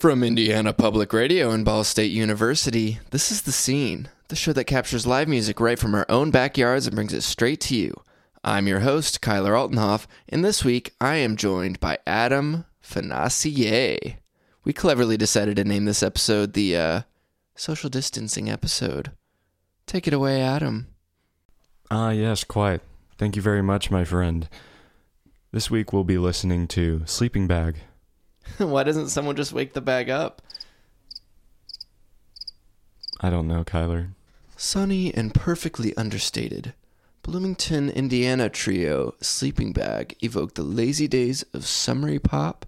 From Indiana Public Radio and Ball State University, this is The Scene, the show that captures live music right from our own backyards and brings it straight to you. I'm your host, Kyler Altenhoff, and this week I am joined by Adam Financier. We cleverly decided to name this episode the uh, social distancing episode. Take it away, Adam. Ah, yes, quite. Thank you very much, my friend. This week we'll be listening to Sleeping Bag. Why doesn't someone just wake the bag up? I don't know, Kyler. Sunny and perfectly understated. Bloomington, Indiana trio Sleeping Bag evoked the lazy days of summery pop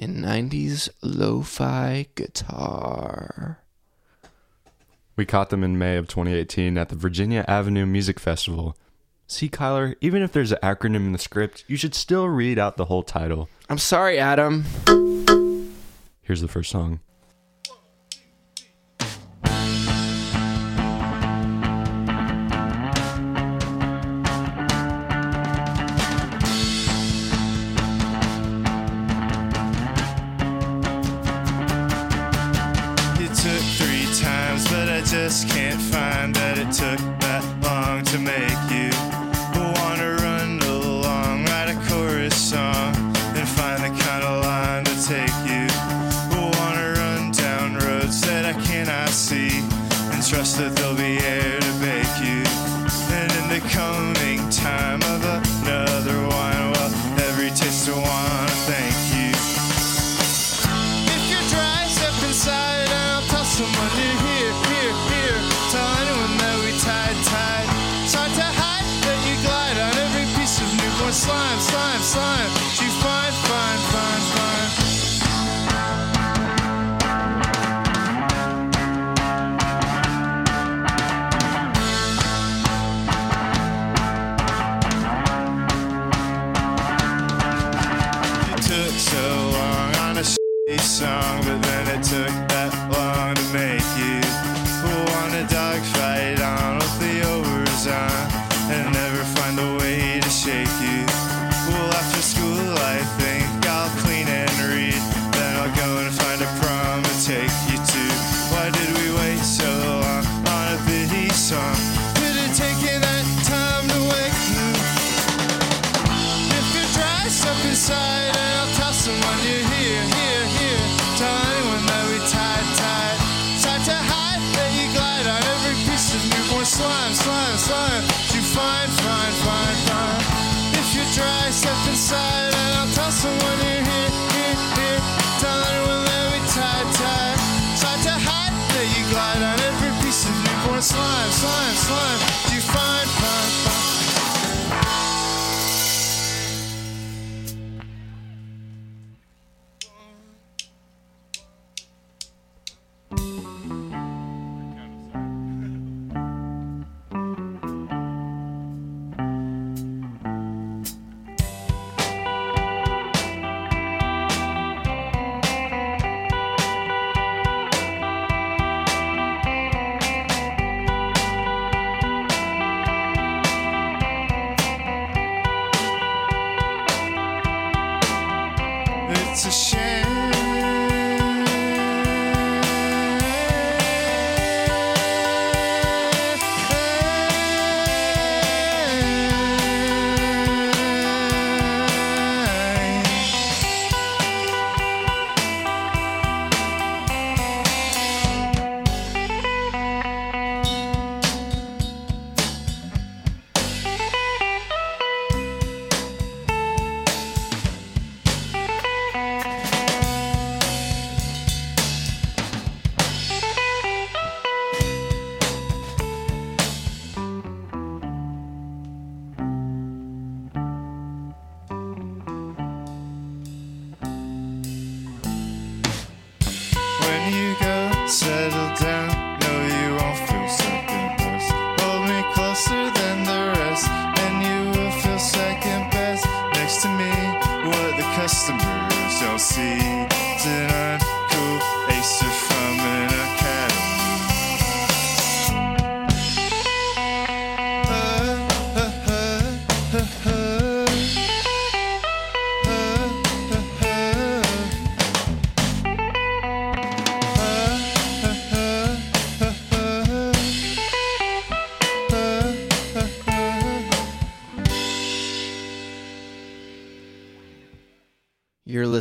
and 90s lo fi guitar. We caught them in May of 2018 at the Virginia Avenue Music Festival. See, Kyler, even if there's an acronym in the script, you should still read out the whole title. I'm sorry, Adam. Here's the first song. Slime, slime,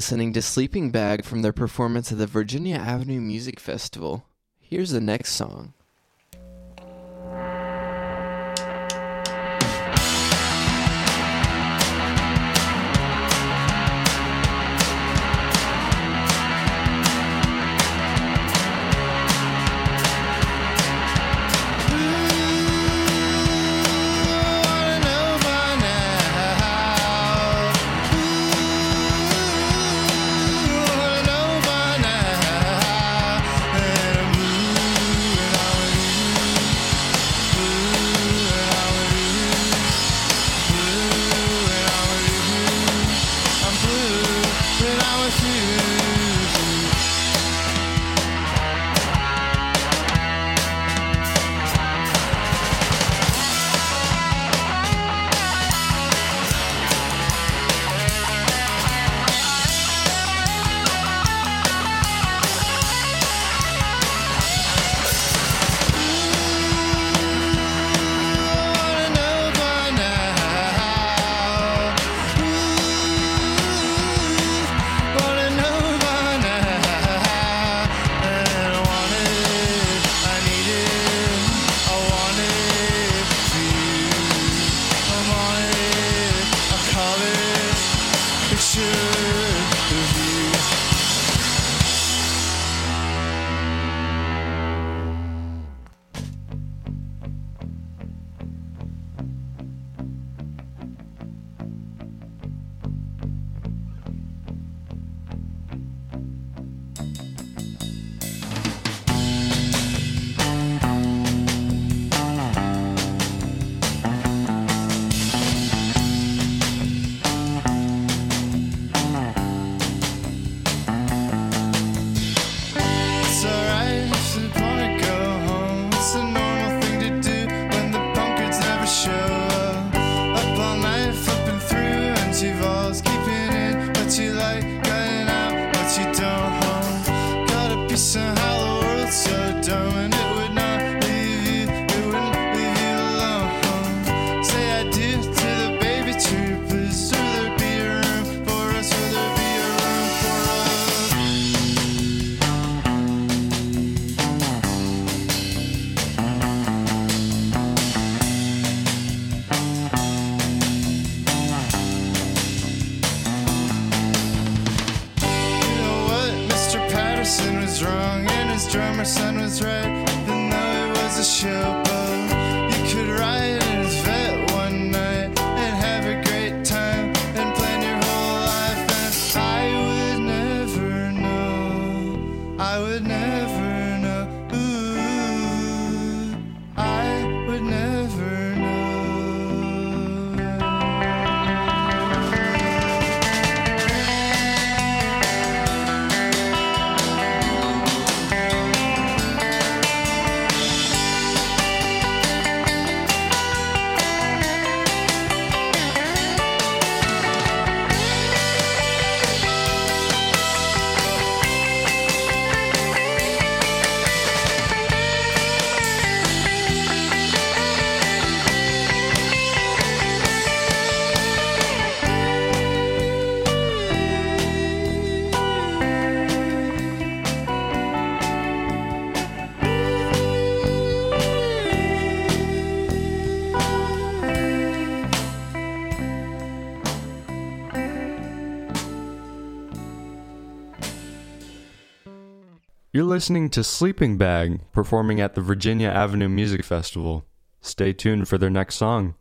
listening to Sleeping Bag from their performance at the Virginia Avenue Music Festival. Here's the next song. You're listening to Sleeping Bag performing at the Virginia Avenue Music Festival. Stay tuned for their next song.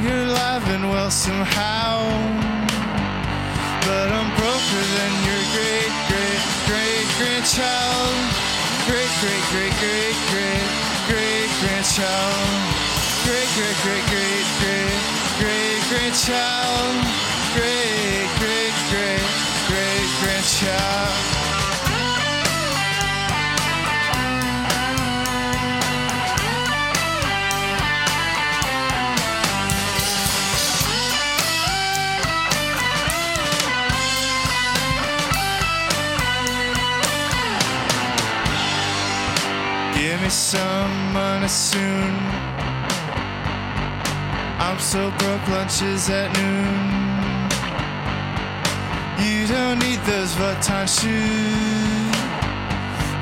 You're alive well somehow. But I'm broker than your great, great, great grandchild. Great, great, great, great, great, great grandchild. Great, great, great, great, great, great grandchild. Great, great, great, great grandchild. Give me some money soon. I'm so broke, lunches at noon. You don't need those Vuitton shoes.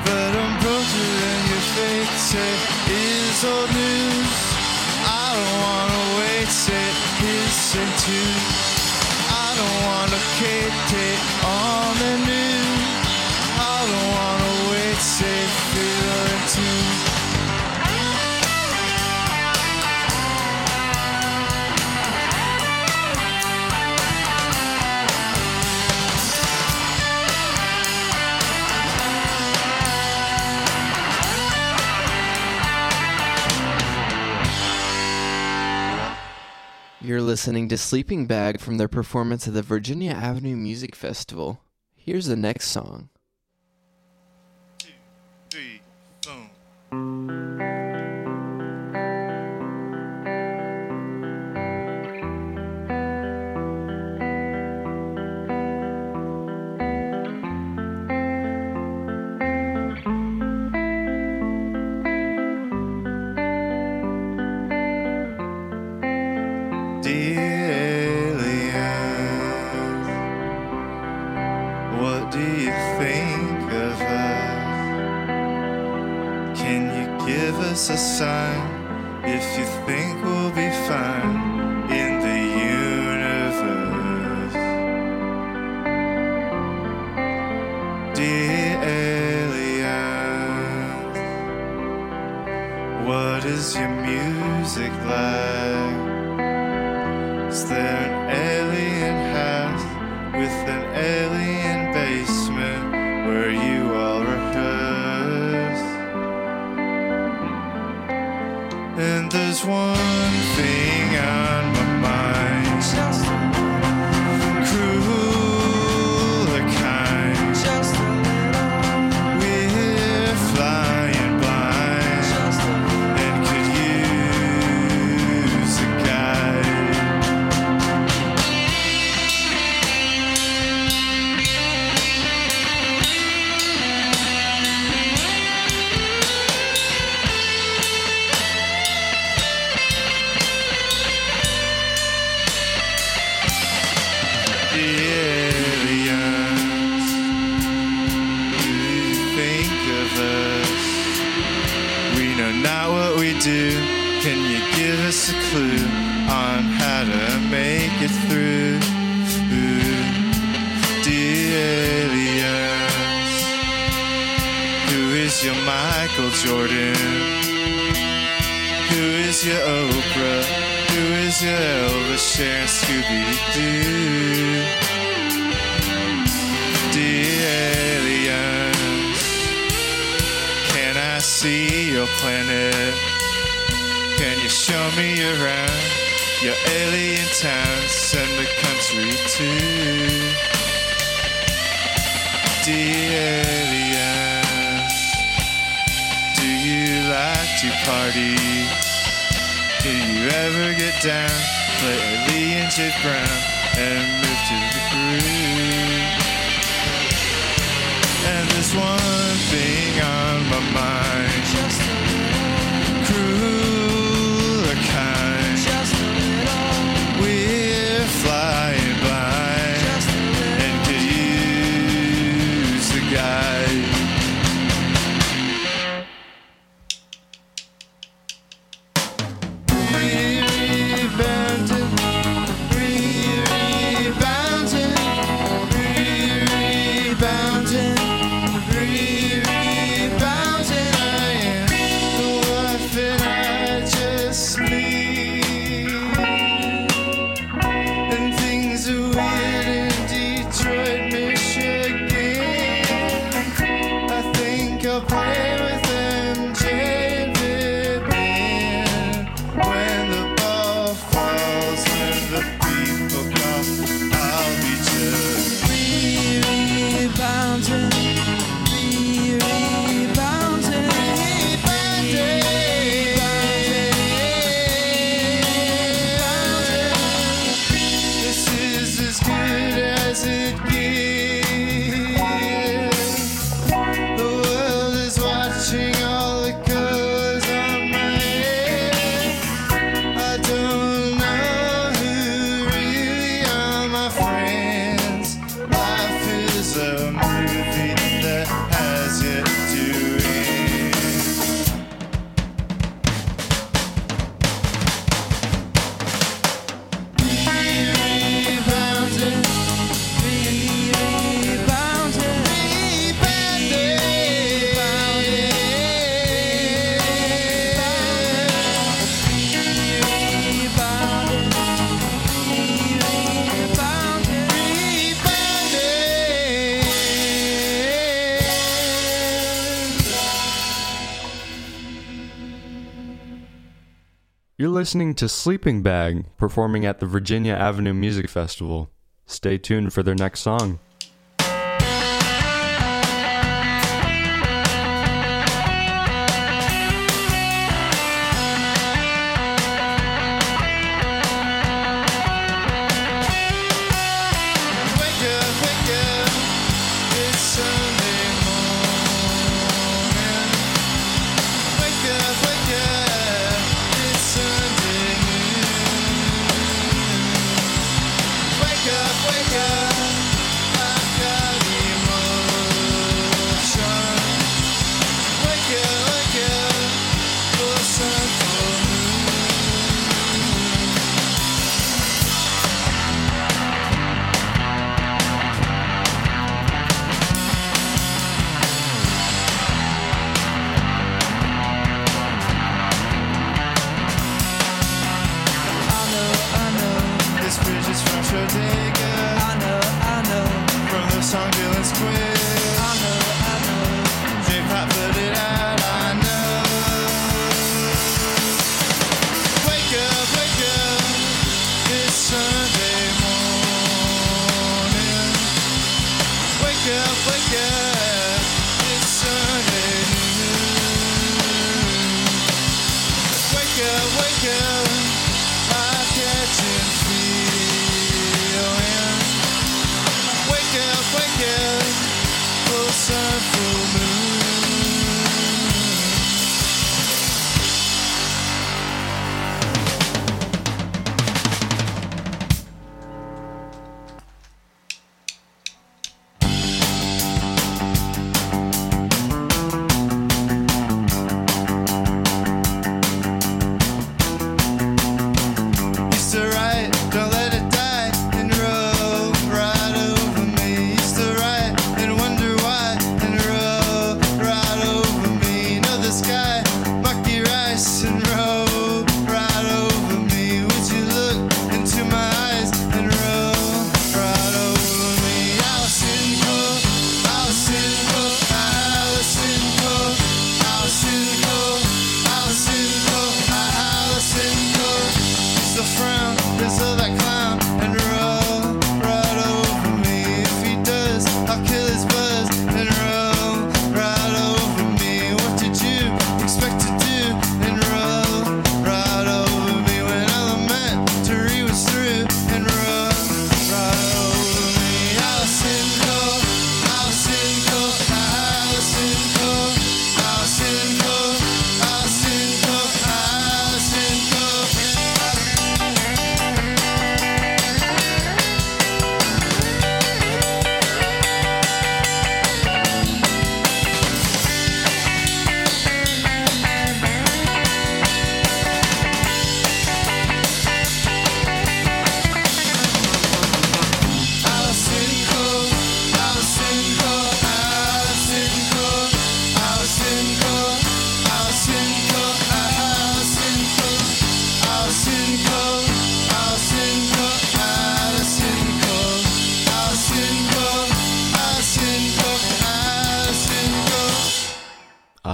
But I'm broker than your face it is old news. I don't wanna wait it, listen to. I don't wanna Kate it on the news. Listening to Sleeping Bag from their performance at the Virginia Avenue Music Festival. Here's the next song. three, boom. Us a sign if you think we'll be fine in the universe? Dear aliens, what is your music like? Show me around your alien towns and the country too? Dear aliens, do you like to party? Do you ever get down, play a Lee and Brown, and move to the groove? And there's one thing on my mind. Cruel imagine listening to Sleeping Bag performing at the Virginia Avenue Music Festival. Stay tuned for their next song.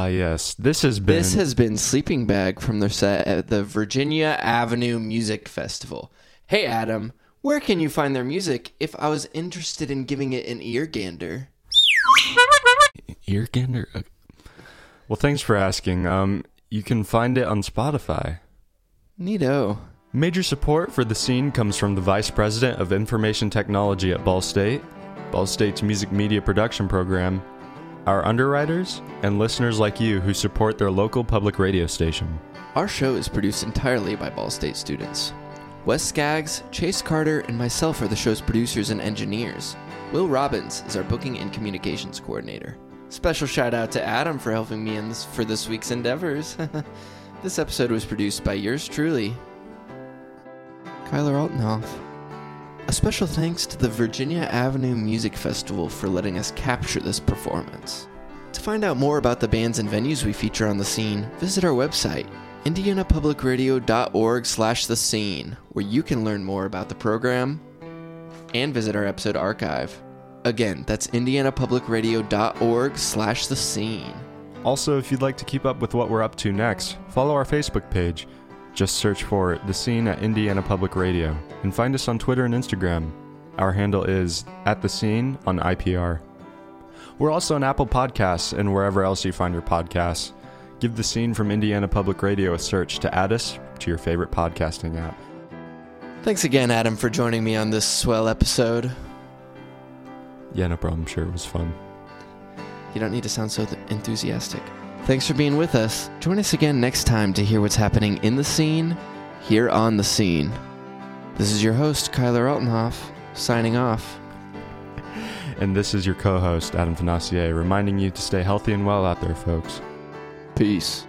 Yes. This has been. This has been Sleeping Bag from their set at the Virginia Avenue Music Festival. Hey, Adam, where can you find their music if I was interested in giving it an ear gander? Ear gander? Okay. Well, thanks for asking. Um, you can find it on Spotify. Neato. Major support for the scene comes from the Vice President of Information Technology at Ball State, Ball State's music media production program, our underwriters, and listeners like you who support their local public radio station. Our show is produced entirely by Ball State students. Wes Skaggs, Chase Carter, and myself are the show's producers and engineers. Will Robbins is our booking and communications coordinator. Special shout out to Adam for helping me in this, for this week's endeavors. this episode was produced by yours truly, Kyler Altenhoff. A special thanks to the Virginia Avenue Music Festival for letting us capture this performance. To find out more about the bands and venues we feature on the scene, visit our website, indianapublicradio.org slash the scene, where you can learn more about the program and visit our episode archive. Again, that's indianapublicradio.org slash the scene. Also, if you'd like to keep up with what we're up to next, follow our Facebook page. Just search for The Scene at Indiana Public Radio and find us on Twitter and Instagram. Our handle is at The Scene on IPR. We're also on Apple Podcasts and wherever else you find your podcasts. Give The Scene from Indiana Public Radio a search to add us to your favorite podcasting app. Thanks again, Adam, for joining me on this swell episode. Yeah, no problem. I'm Sure, it was fun. You don't need to sound so th- enthusiastic. Thanks for being with us. Join us again next time to hear what's happening in the scene, here on the scene. This is your host, Kyler Altenhoff, signing off. And this is your co host, Adam Financier, reminding you to stay healthy and well out there, folks. Peace.